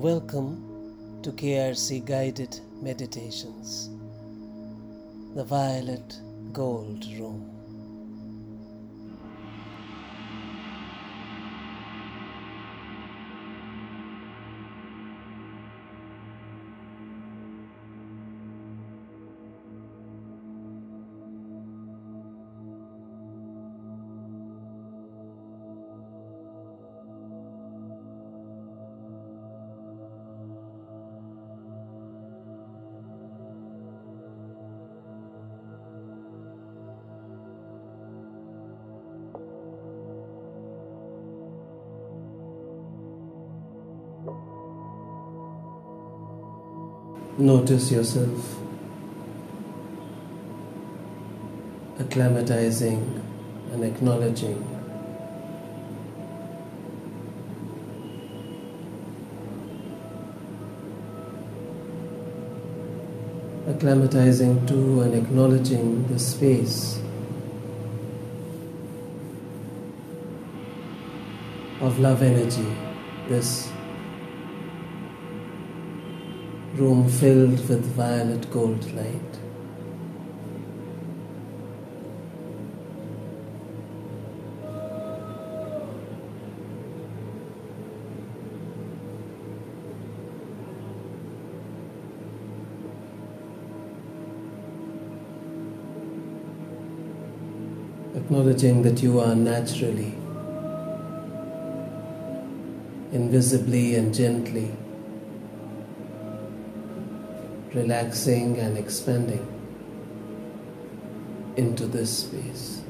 Welcome to KRC Guided Meditations, the Violet Gold Room. Notice yourself acclimatizing and acknowledging acclimatizing to and acknowledging the space of love energy, this room filled with violet gold light. Acknowledging that you are naturally, invisibly, and gently relaxing and expanding into this space.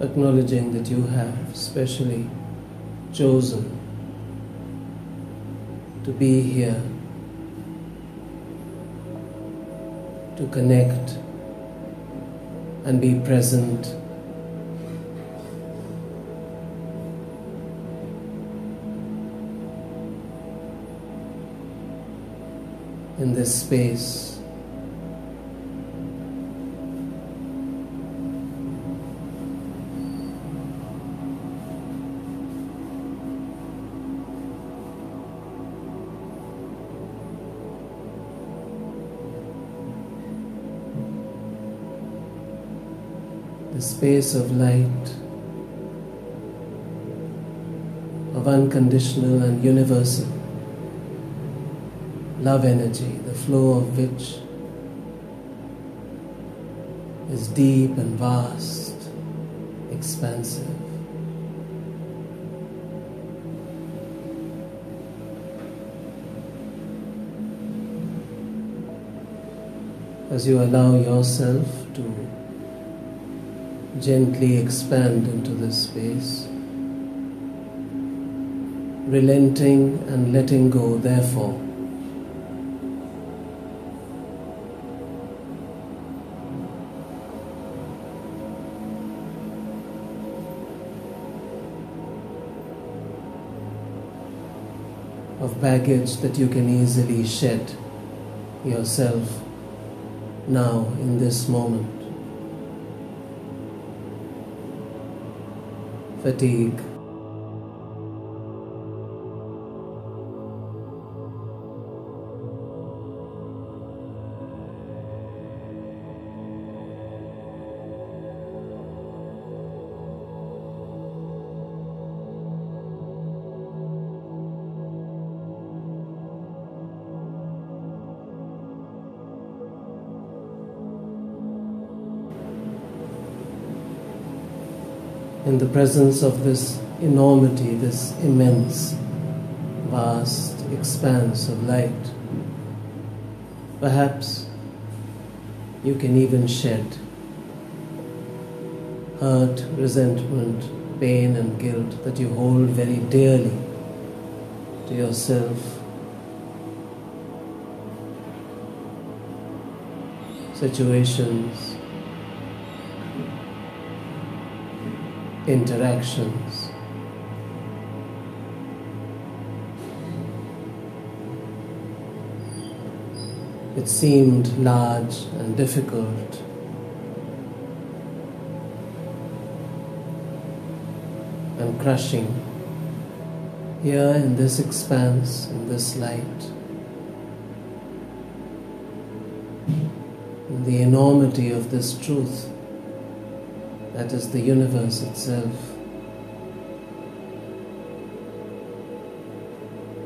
Acknowledging that you have specially chosen to be here to connect and be present in this space space of light, of unconditional and universal love energy, the flow of which is deep and vast, expansive. As you allow yourself to gently expand into this space, relenting and letting go, therefore. Of baggage that you can easily shed yourself now in this moment. Fatigue. The presence of this enormity, this immense, vast expanse of light, perhaps you can even shed hurt, resentment, pain, and guilt that you hold very dearly to yourself. Situations, interactions. It seemed large and difficult. And crushing here in this expanse, in this light, in the enormity of this truth that is the universe itself.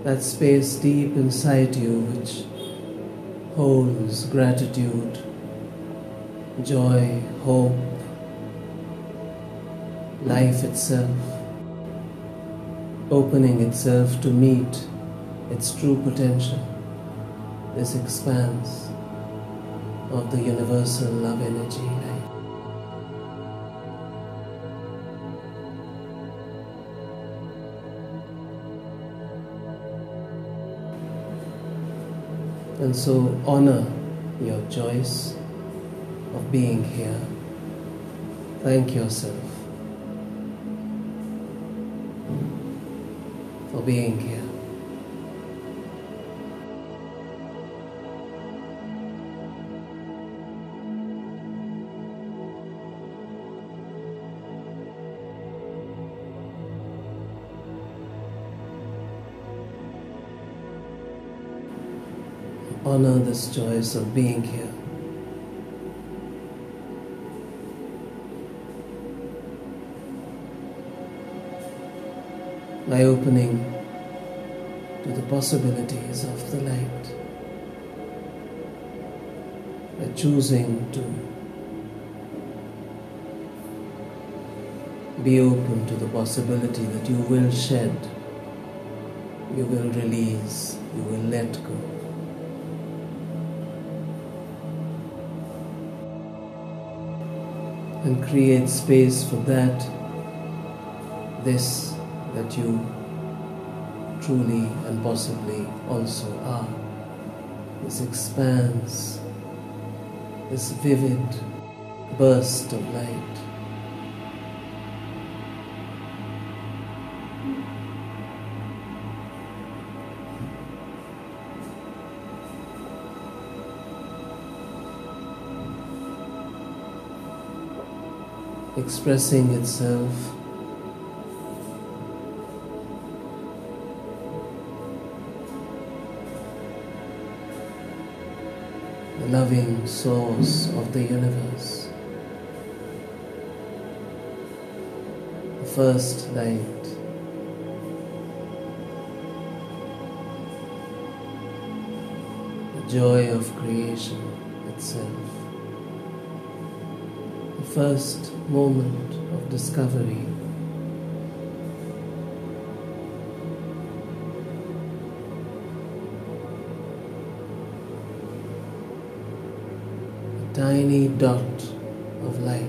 That space deep inside you which holds gratitude, joy, hope, life itself, opening itself to meet its true potential, this expanse of the universal love energy And so honor your choice of being here. Thank yourself for being here. Honor this choice of being here. By opening to the possibilities of the light, by choosing to be open to the possibility that you will shed, you will release, you will let go. And create space for that, this that you truly and possibly also are. This expanse, this vivid burst of light. Expressing itself the loving source of the universe The first light. The joy of creation itself. The first moment of discovery. A tiny dot of light.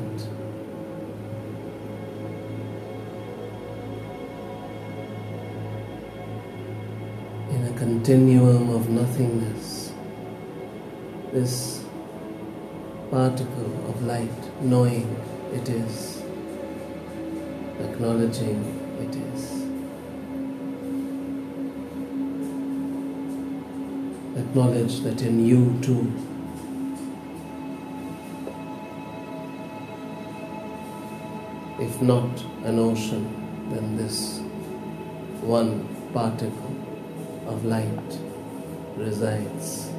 In a continuum of nothingness, this particle of light, knowing it is, acknowledging it is. Acknowledge that in you too if not an ocean, then this one particle of light resides.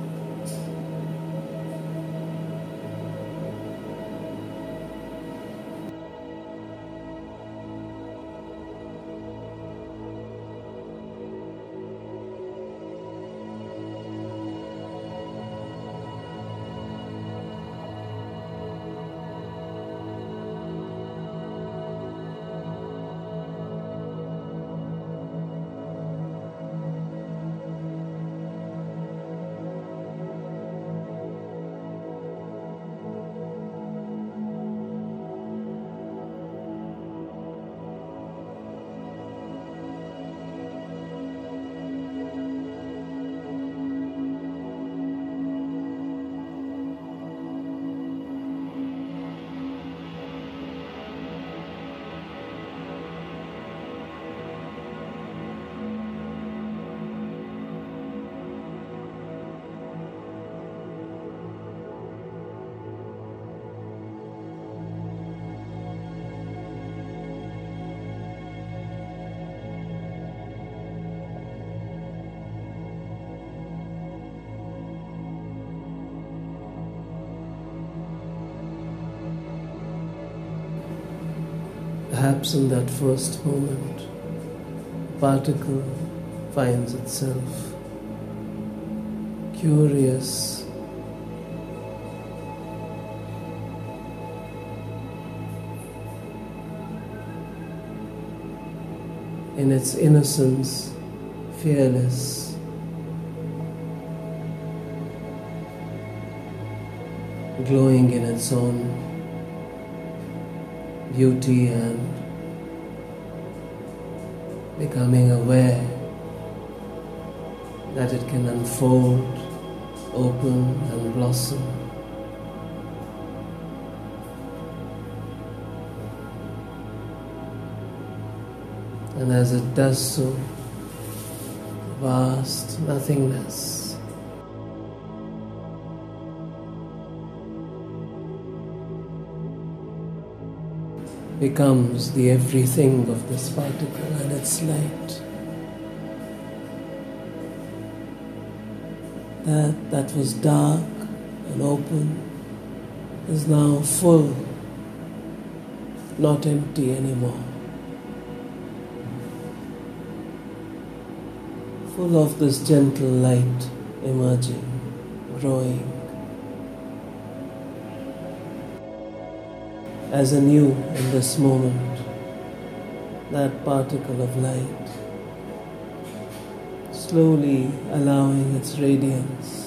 Perhaps in that first moment, a particle finds itself curious. In its innocence, fearless, glowing in its own beauty and becoming aware that it can unfold, open, and blossom. And as it does so, vast nothingness becomes the everything of this particle and its light. That that was dark and open is now full, not empty anymore. Full of this gentle light emerging, growing. As anew in this moment, that particle of light, slowly allowing its radiance.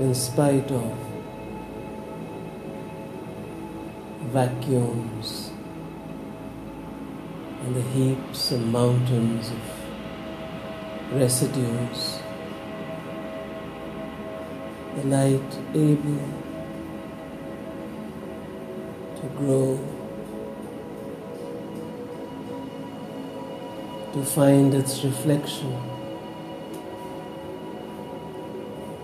In spite of vacuums and the heaps and mountains of residues, the light able to grow, to find its reflection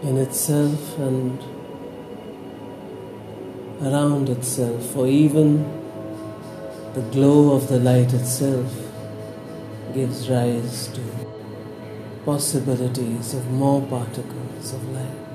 in itself and around itself, or even the glow of the light itself gives rise to possibilities of more particles of light.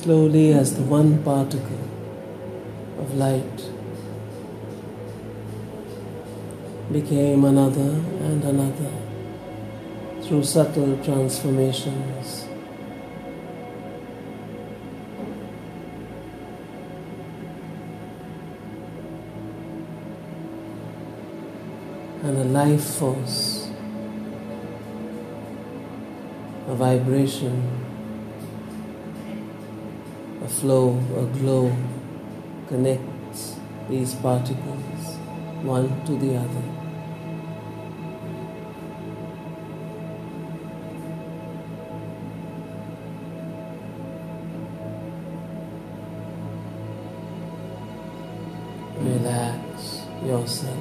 Slowly as the one particle of light became another and another through subtle transformations. And a life force, a vibration flow, a glow connects these particles one to the other. Relax yourself.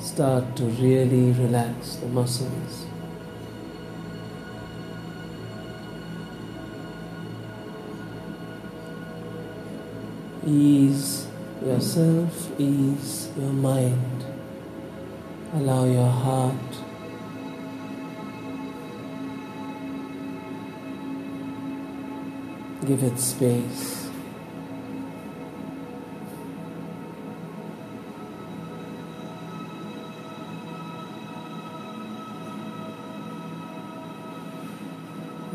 Start to really relax the muscles. Ease yourself, ease your mind. Allow your heart give it space.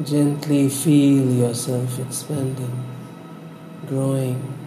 Gently feel yourself expanding, growing.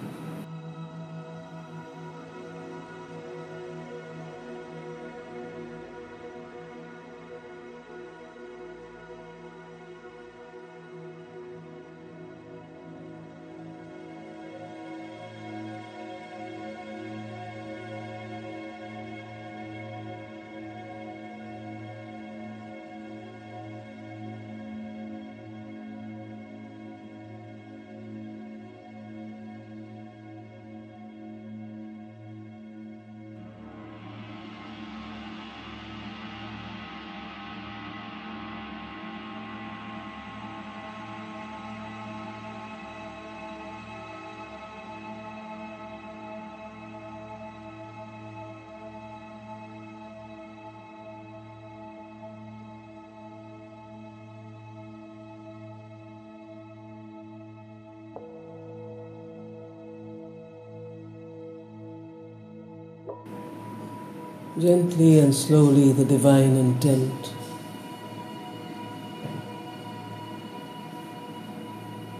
Gently and slowly, the divine intent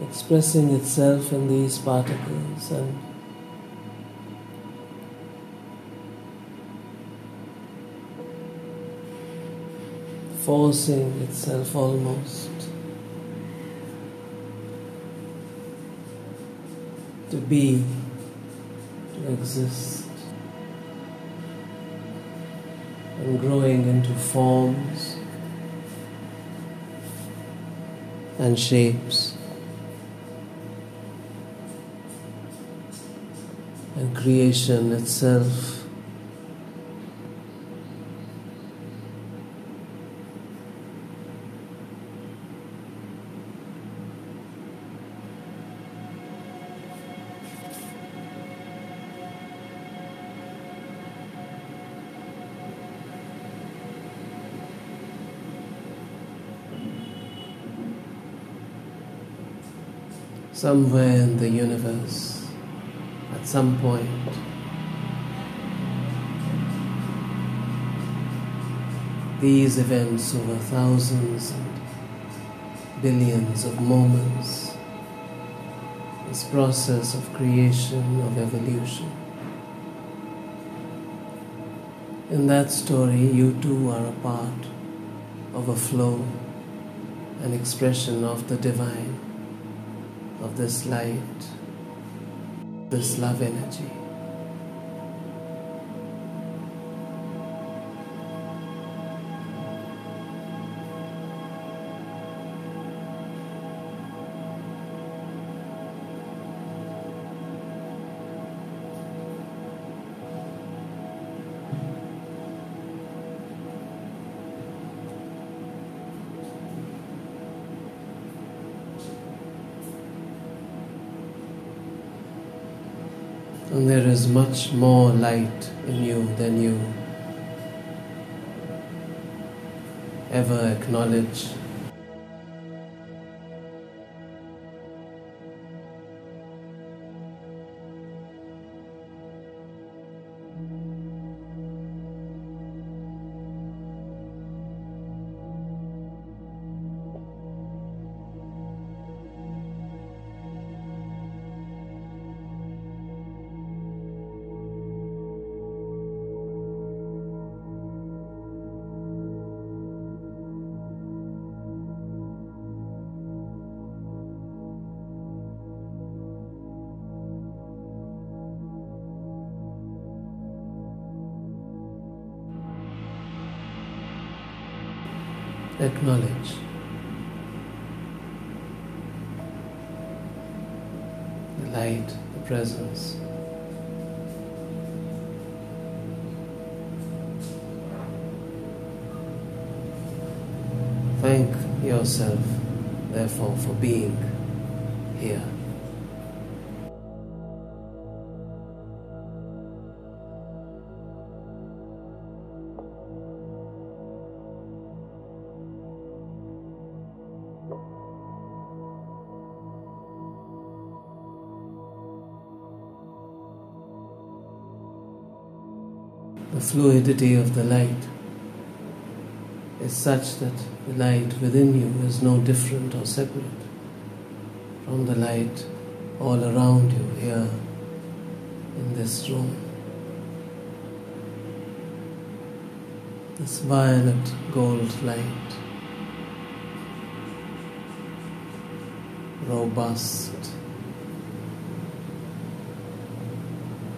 expressing itself in these particles and forcing itself almost to be, to exist. And growing into forms and shapes and creation itself. Somewhere in the universe at some point. These events over thousands and billions of moments, this process of creation, of evolution. In that story, you too are a part of a flow, an expression of the divine of this light, this love energy. And there is much more light in you than you ever acknowledge. Fluidity of the light is such that the light within you is no different or separate from the light all around you here in this room. This violet gold light, robust,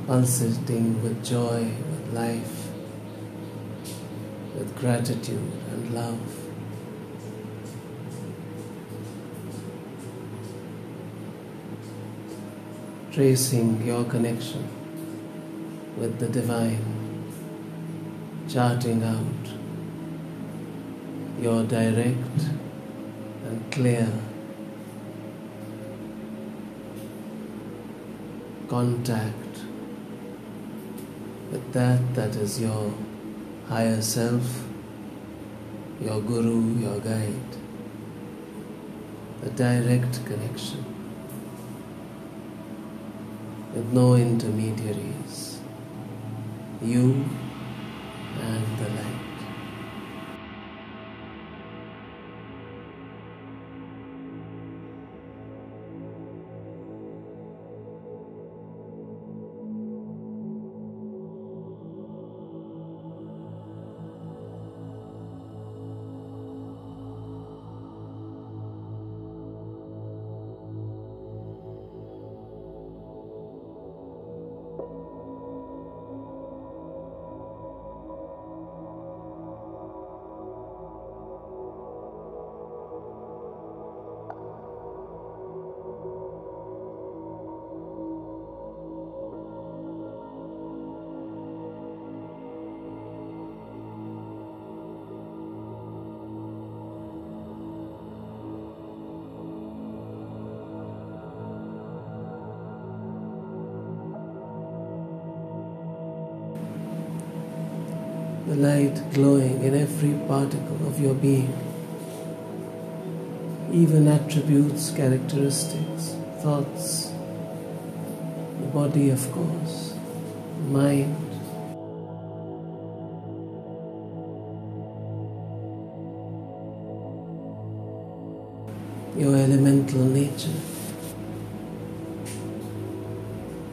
pulsating with joy, with life, with gratitude and love. Tracing your connection with the divine, charting out your direct and clear contact with that that is your higher self, your guru, your guide, a direct connection with no intermediaries, you the light glowing in every particle of your being, even attributes, characteristics, thoughts, the body, of course, mind. Your elemental nature,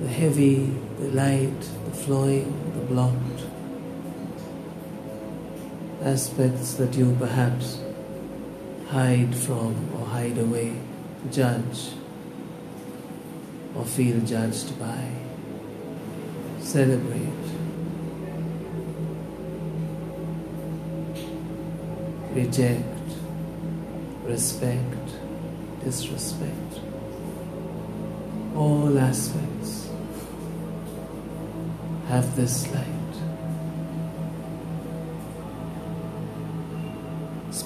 the heavy, the light, the flowing, the blocked aspects that you perhaps hide from or hide away, judge or feel judged by. Celebrate. Reject, respect, disrespect. All aspects have this light.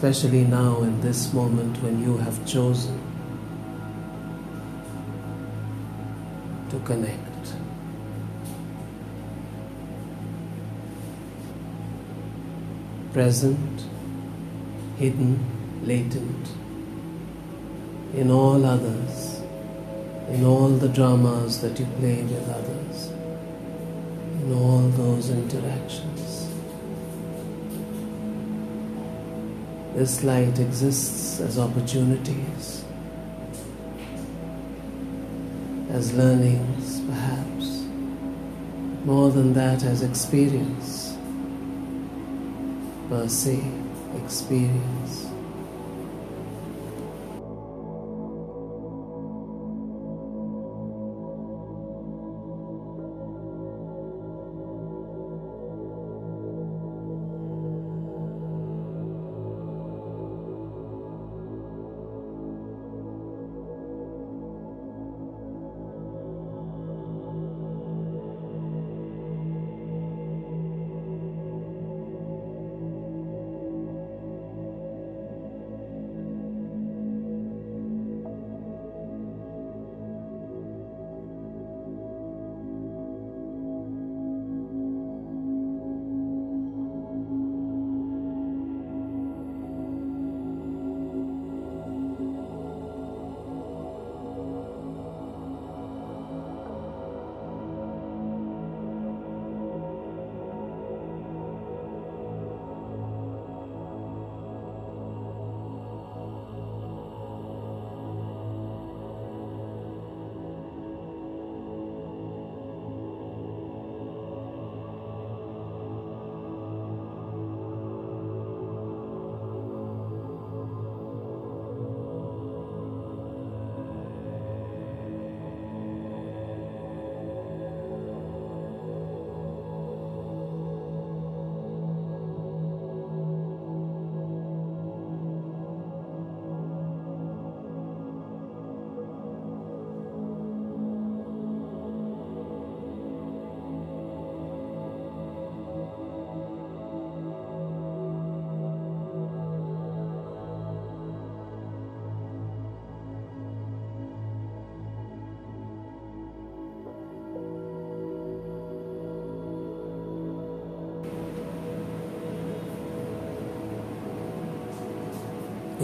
especially now in this moment when you have chosen to connect. present, hidden, latent, in all others, in all the dramas that you play with others, in all those interactions. This light exists as opportunities, as learnings, perhaps, more than that, as experience, per se, experience.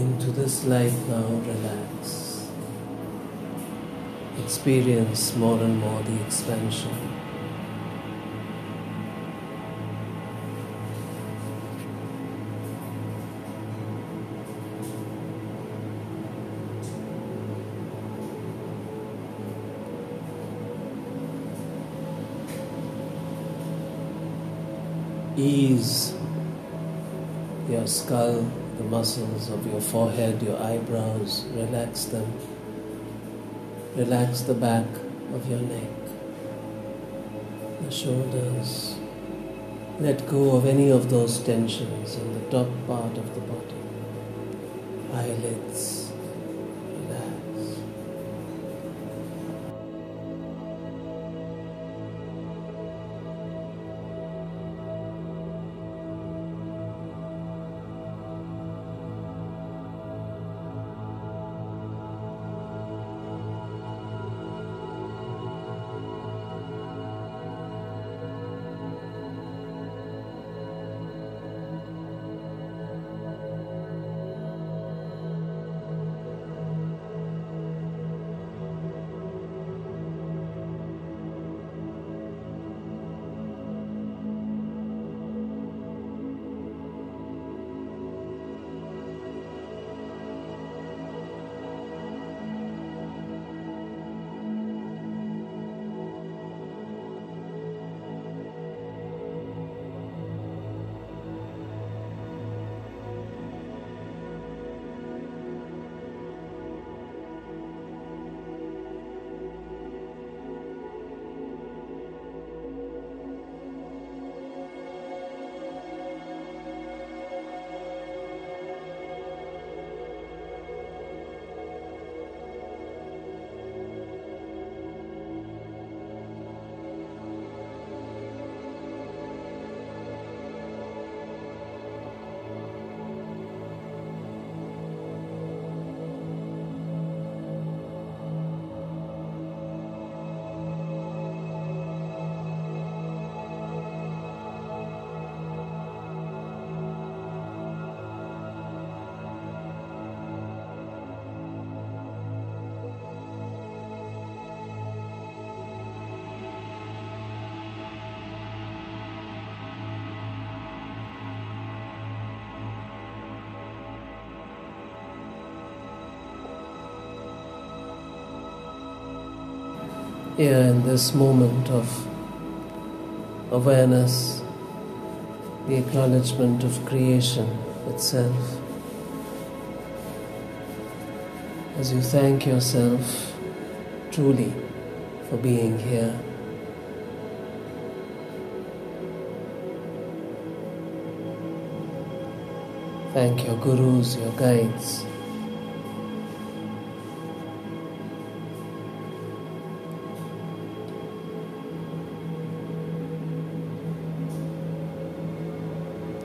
Into this light now, relax. Experience more and more the expansion. Ease your skull, muscles of your forehead, your eyebrows, relax them. Relax the back of your neck, the shoulders. Let go of any of those tensions in the top part of the body, eyelids. Here in this moment of awareness, the acknowledgement of creation itself. As you thank yourself truly for being here. Thank your gurus, your guides.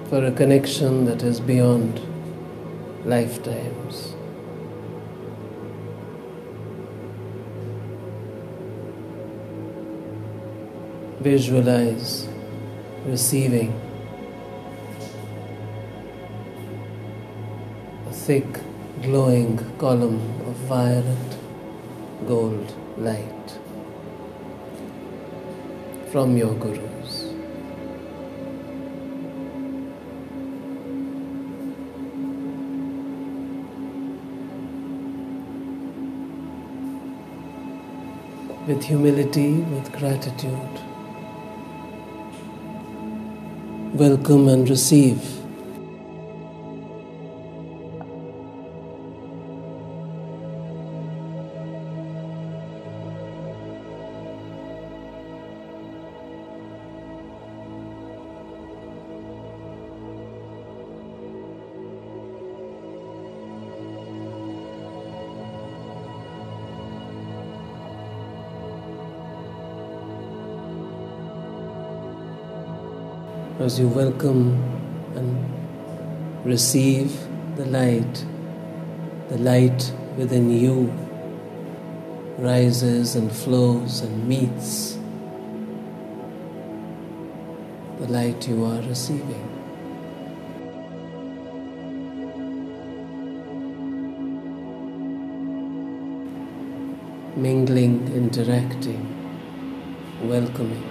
For a connection that is beyond lifetimes. Visualize receiving a thick, glowing column of violet gold light from your gurus. With humility, with gratitude, welcome and receive as you welcome and receive the light, the light within you rises and flows and meets the light you are receiving. Mingling, interacting, welcoming.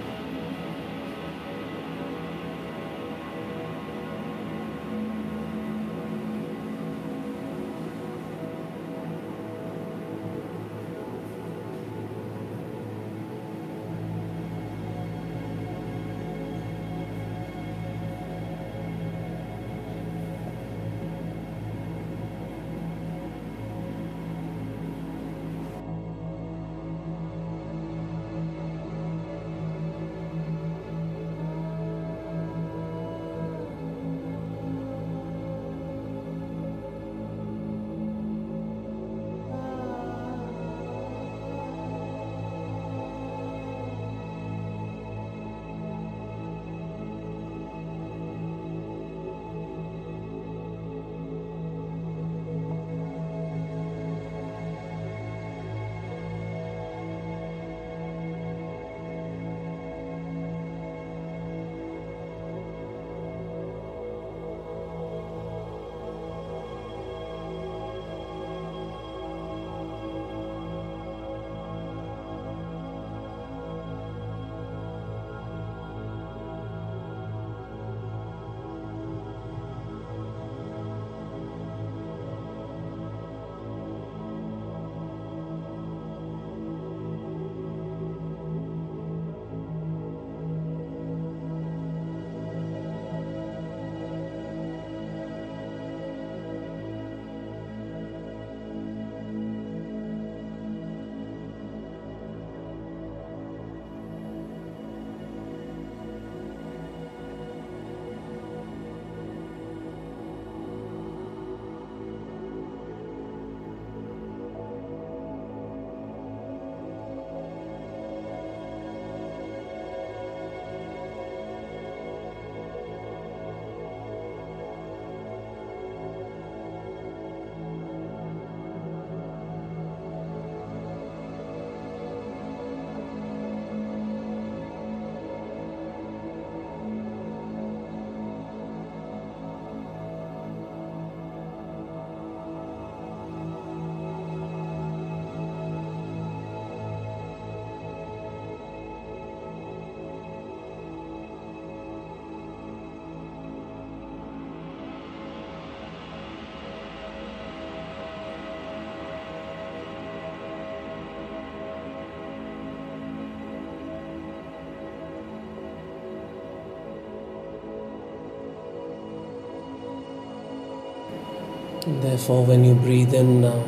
Therefore, when you breathe in now,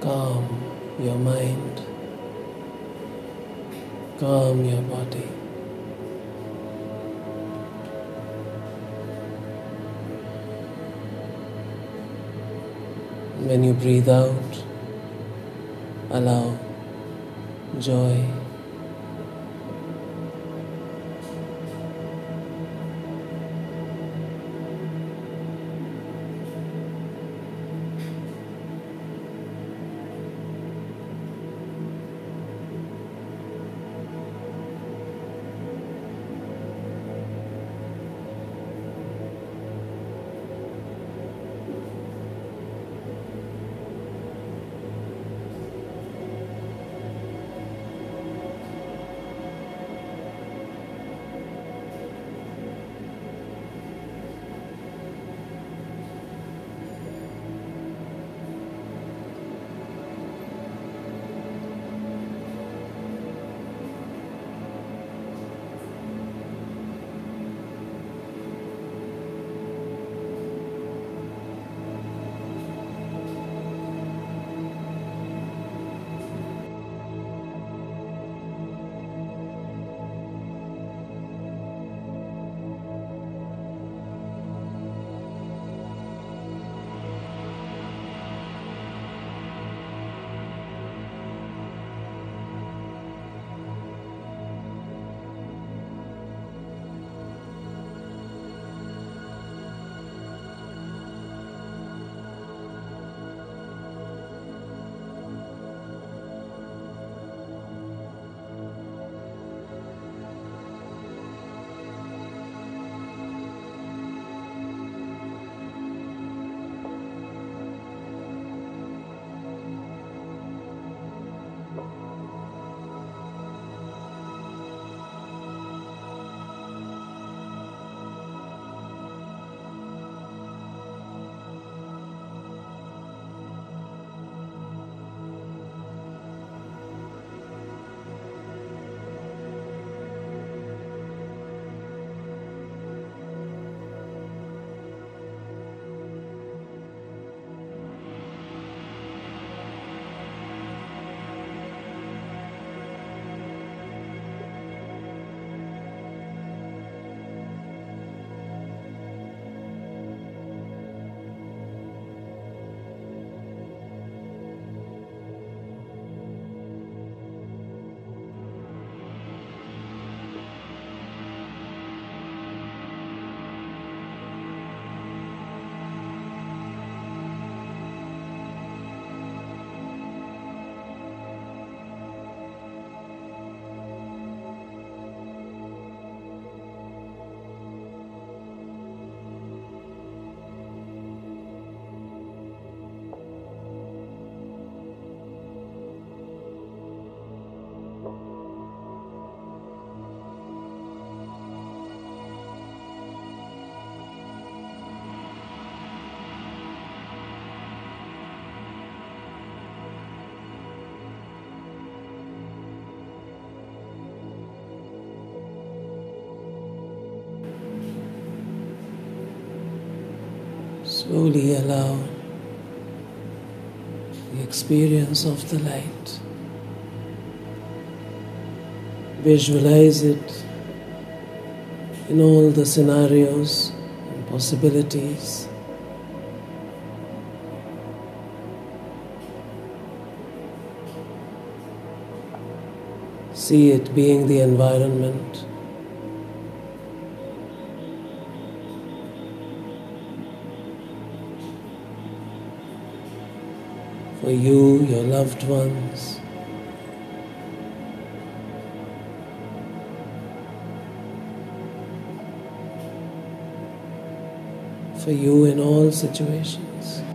calm your mind, calm your body. When you breathe out, allow joy. Slowly allow the experience of the light. Visualize it in all the scenarios and possibilities. See it being the environment. For you, your loved ones, for you in all situations.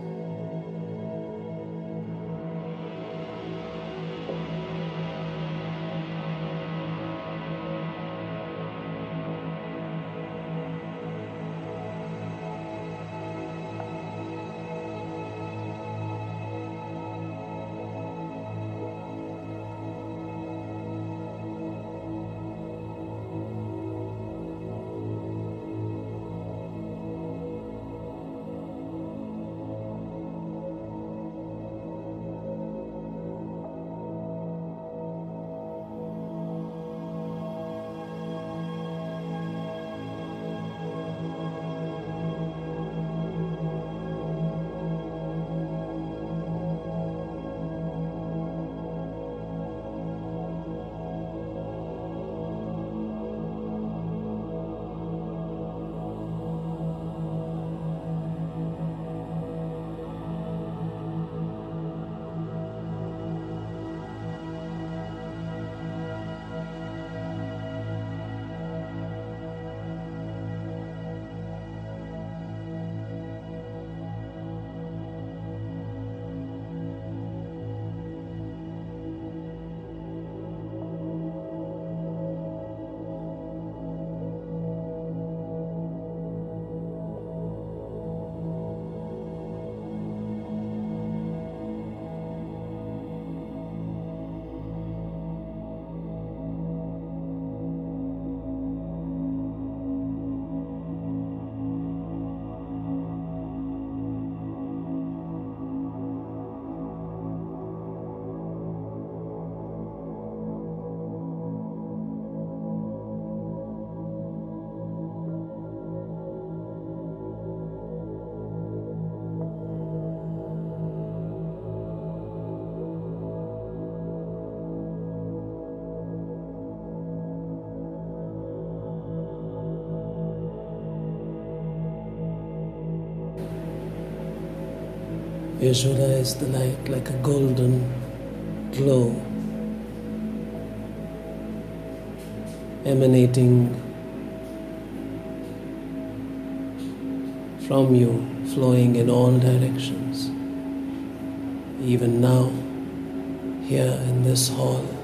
Visualize the light like a golden glow emanating from you, flowing in all directions. Even now, here in this hall.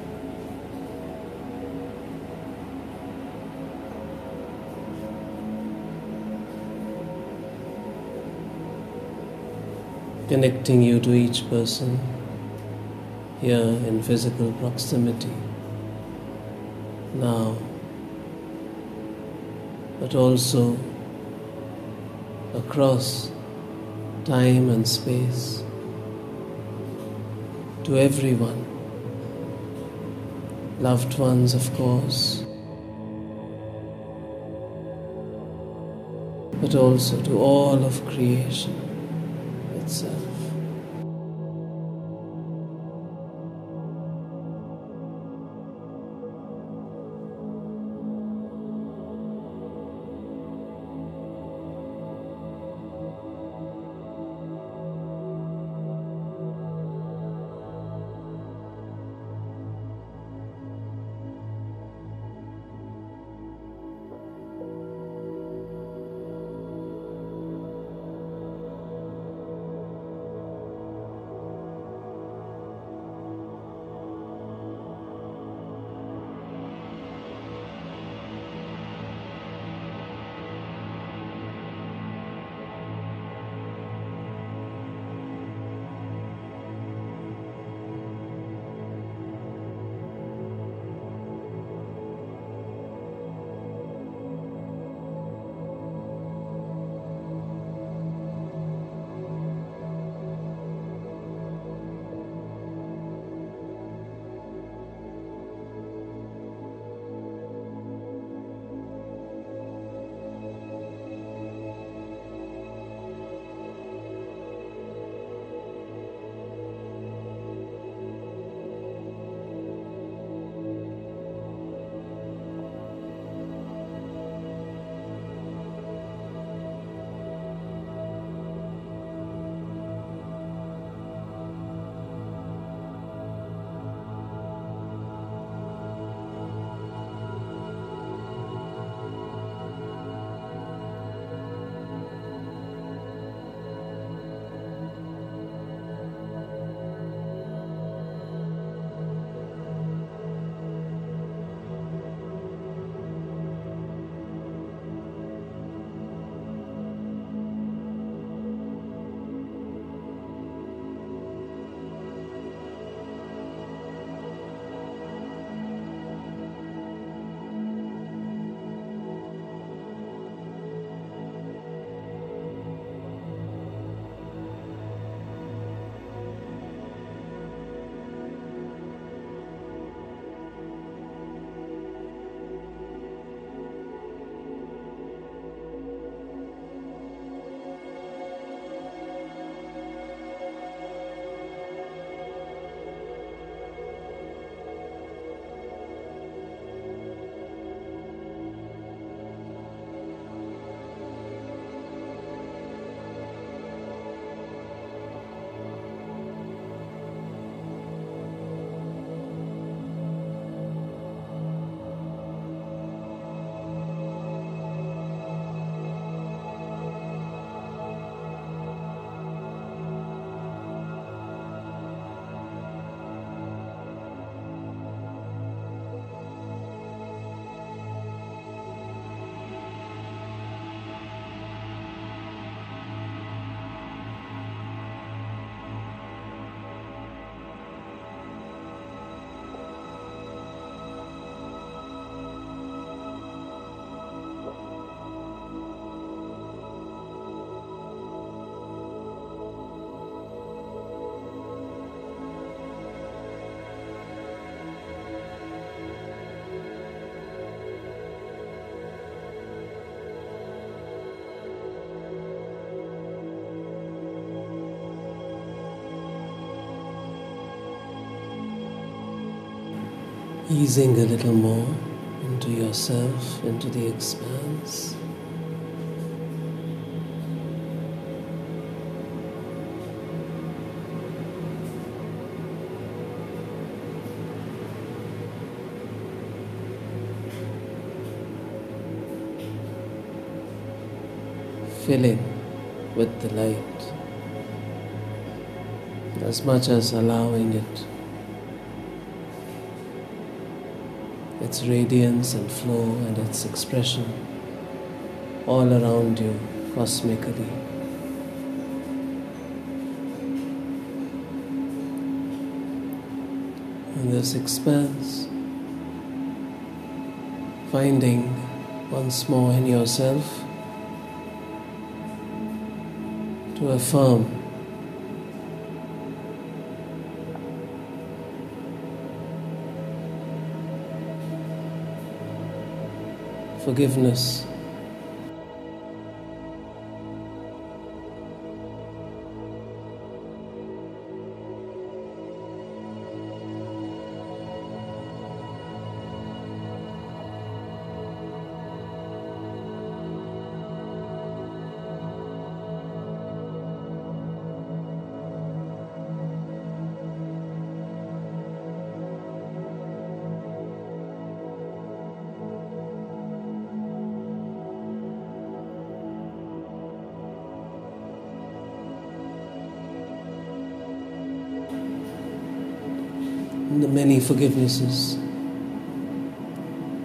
Connecting you to each person here in physical proximity now, but also across time and space to everyone, loved ones, of course, but also to all of creation easing a little more into yourself, into the expanse. Filling with the light as much as allowing it its radiance and flow and its expression all around you cosmically. In this expanse, finding once more in yourself to affirm forgiveness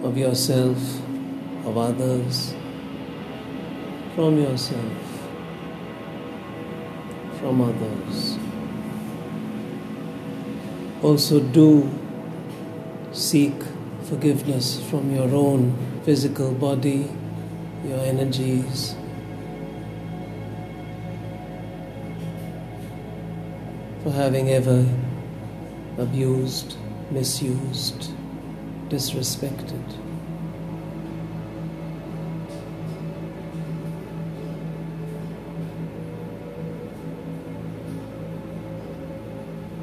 of yourself, of others, from yourself, from others. Also, do seek forgiveness from your own physical body, your energies. For having ever abused, misused, disrespected.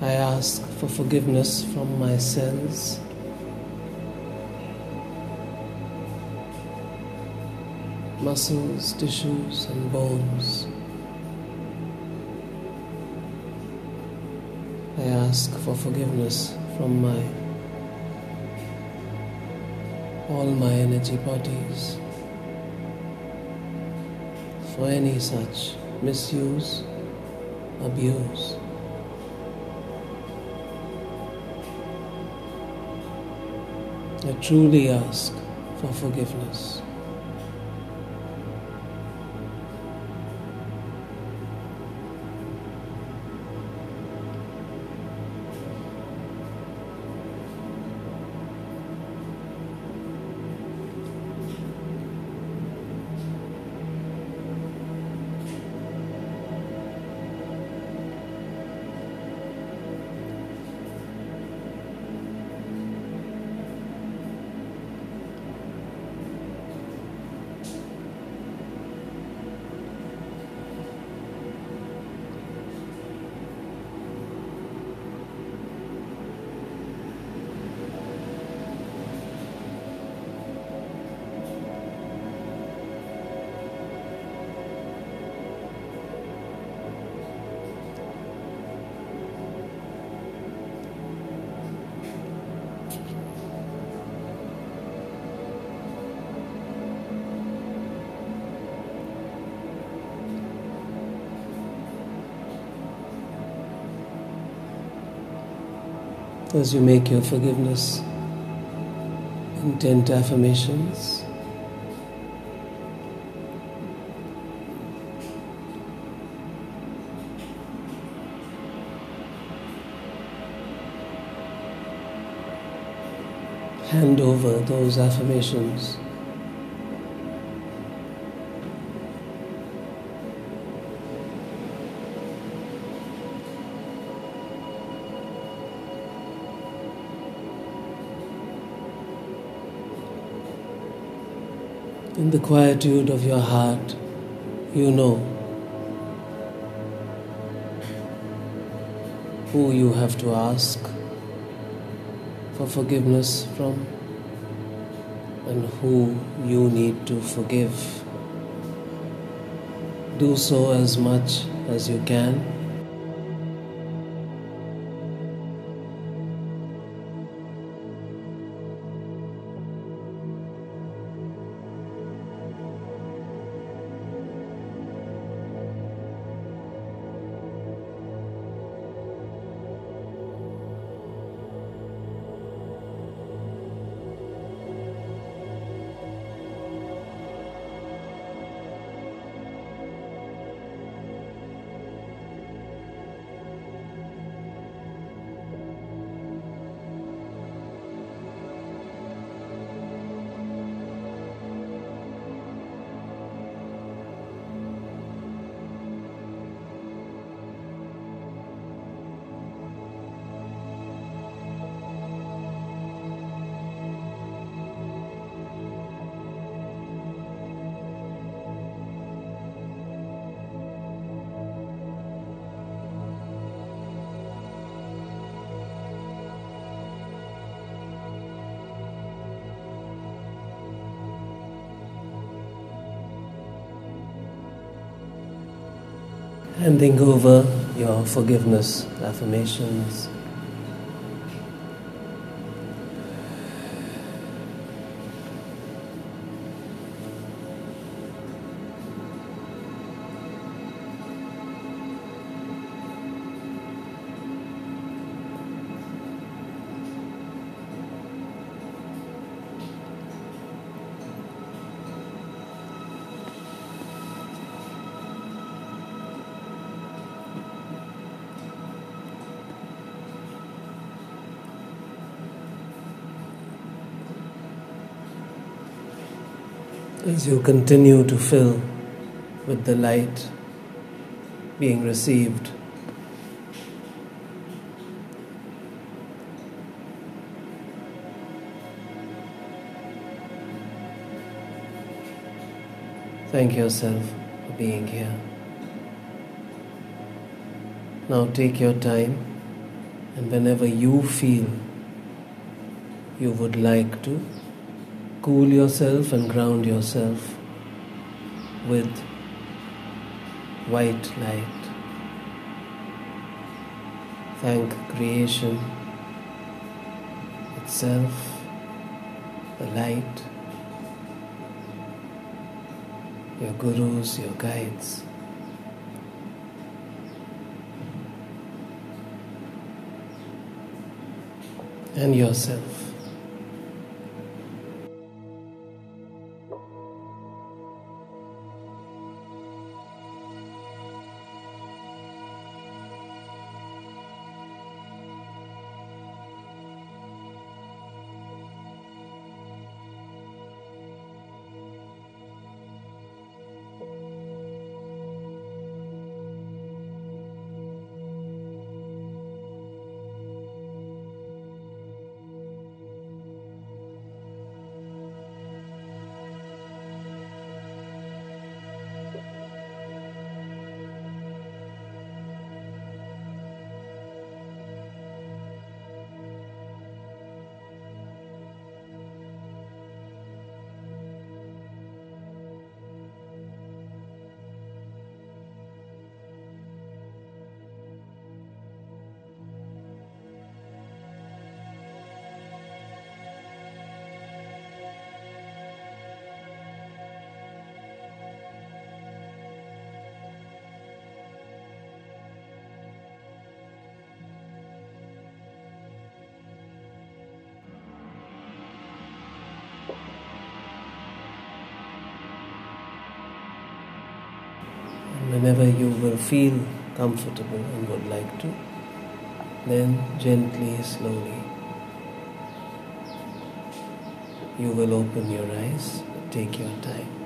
I ask for forgiveness from my sins. Muscles, tissues, and bones. I ask for forgiveness from my all my energy bodies for any such misuse, abuse. I truly ask for forgiveness. As you make your forgiveness intent affirmations. Hand over those affirmations In the quietude of your heart, you know who you have to ask for forgiveness from and who you need to forgive. Do so as much as you can. Handing over your forgiveness affirmations. As you continue to fill with the light being received, thank yourself for being here. Now take your time, and whenever you feel you would like to, cool yourself and ground yourself with white light. Thank creation itself, the light, your gurus, your guides. And yourself. Whenever you will feel comfortable and would like to, then gently, slowly, you will open your eyes. Take your time.